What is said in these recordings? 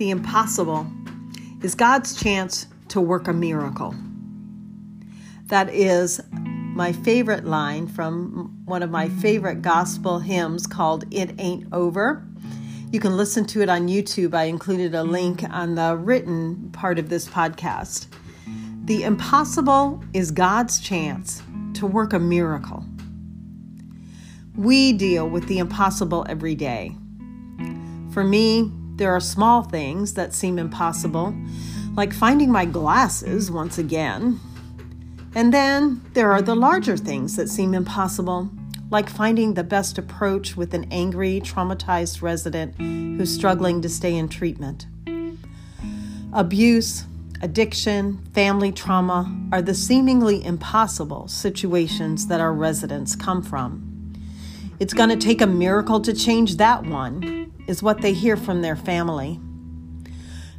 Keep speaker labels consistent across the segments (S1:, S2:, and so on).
S1: the impossible is God's chance to work a miracle. That is my favorite line from one of my favorite gospel hymns called It Ain't Over. You can listen to it on YouTube. I included a link on the written part of this podcast. The impossible is God's chance to work a miracle. We deal with the impossible every day. For me, there are small things that seem impossible, like finding my glasses once again. And then there are the larger things that seem impossible, like finding the best approach with an angry, traumatized resident who's struggling to stay in treatment. Abuse, addiction, family trauma are the seemingly impossible situations that our residents come from. It's going to take a miracle to change that one, is what they hear from their family.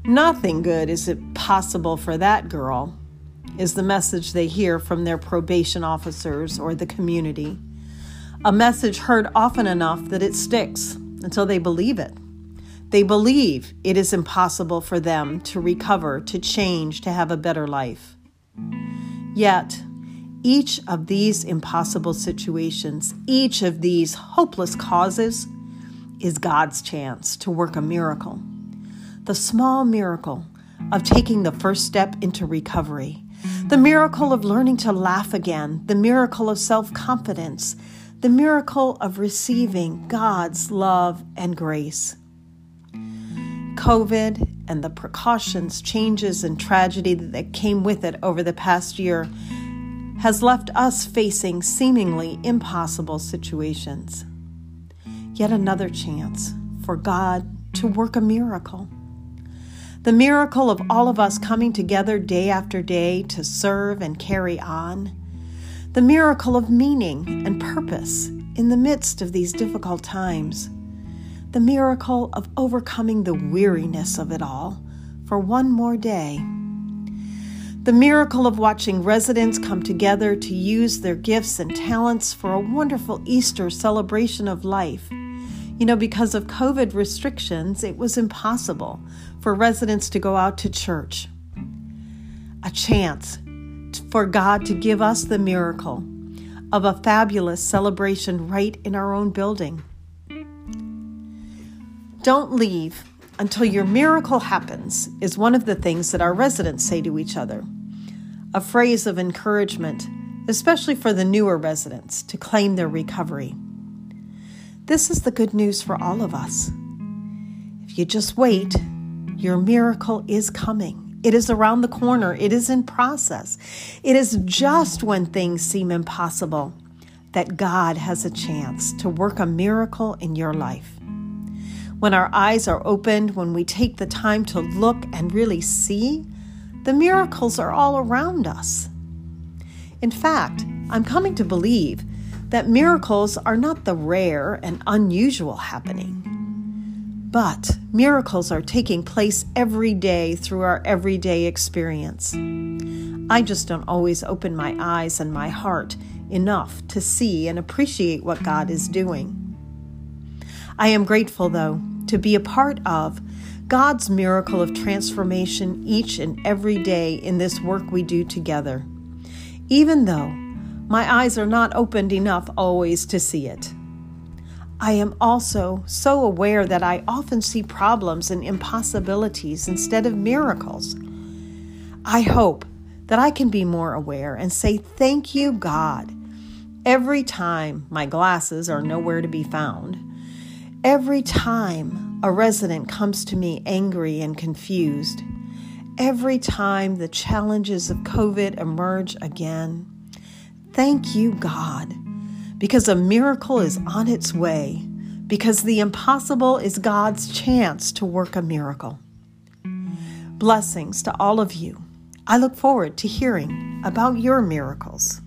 S1: Nothing good is it possible for that girl, is the message they hear from their probation officers or the community. A message heard often enough that it sticks until they believe it. They believe it is impossible for them to recover, to change, to have a better life. Yet, each of these impossible situations, each of these hopeless causes, is God's chance to work a miracle. The small miracle of taking the first step into recovery, the miracle of learning to laugh again, the miracle of self confidence, the miracle of receiving God's love and grace. COVID and the precautions, changes, and tragedy that came with it over the past year has left us facing seemingly impossible situations. Yet another chance for God to work a miracle. The miracle of all of us coming together day after day to serve and carry on. The miracle of meaning and purpose in the midst of these difficult times. The miracle of overcoming the weariness of it all for one more day the miracle of watching residents come together to use their gifts and talents for a wonderful Easter celebration of life. You know, because of COVID restrictions, it was impossible for residents to go out to church. A chance for God to give us the miracle of a fabulous celebration right in our own building. Don't leave until your miracle happens is one of the things that our residents say to each other. A phrase of encouragement, especially for the newer residents, to claim their recovery. This is the good news for all of us. If you just wait, your miracle is coming. It is around the corner. It is in process. It is just when things seem impossible that God has a chance to work a miracle in your life when our eyes are opened, when we take the time to look and really see, the miracles are all around us. In fact, I'm coming to believe that miracles are not the rare and unusual happening, but miracles are taking place every day through our everyday experience. I just don't always open my eyes and my heart enough to see and appreciate what God is doing. I am grateful, though, to be a part of God's miracle of transformation each and every day in this work we do together, even though my eyes are not opened enough always to see it. I am also so aware that I often see problems and impossibilities instead of miracles. I hope that I can be more aware and say, Thank you, God, every time my glasses are nowhere to be found Every time a resident comes to me angry and confused, every time the challenges of COVID emerge again, thank you, God, because a miracle is on its way, because the impossible is God's chance to work a miracle. Blessings to all of you. I look forward to hearing about your miracles.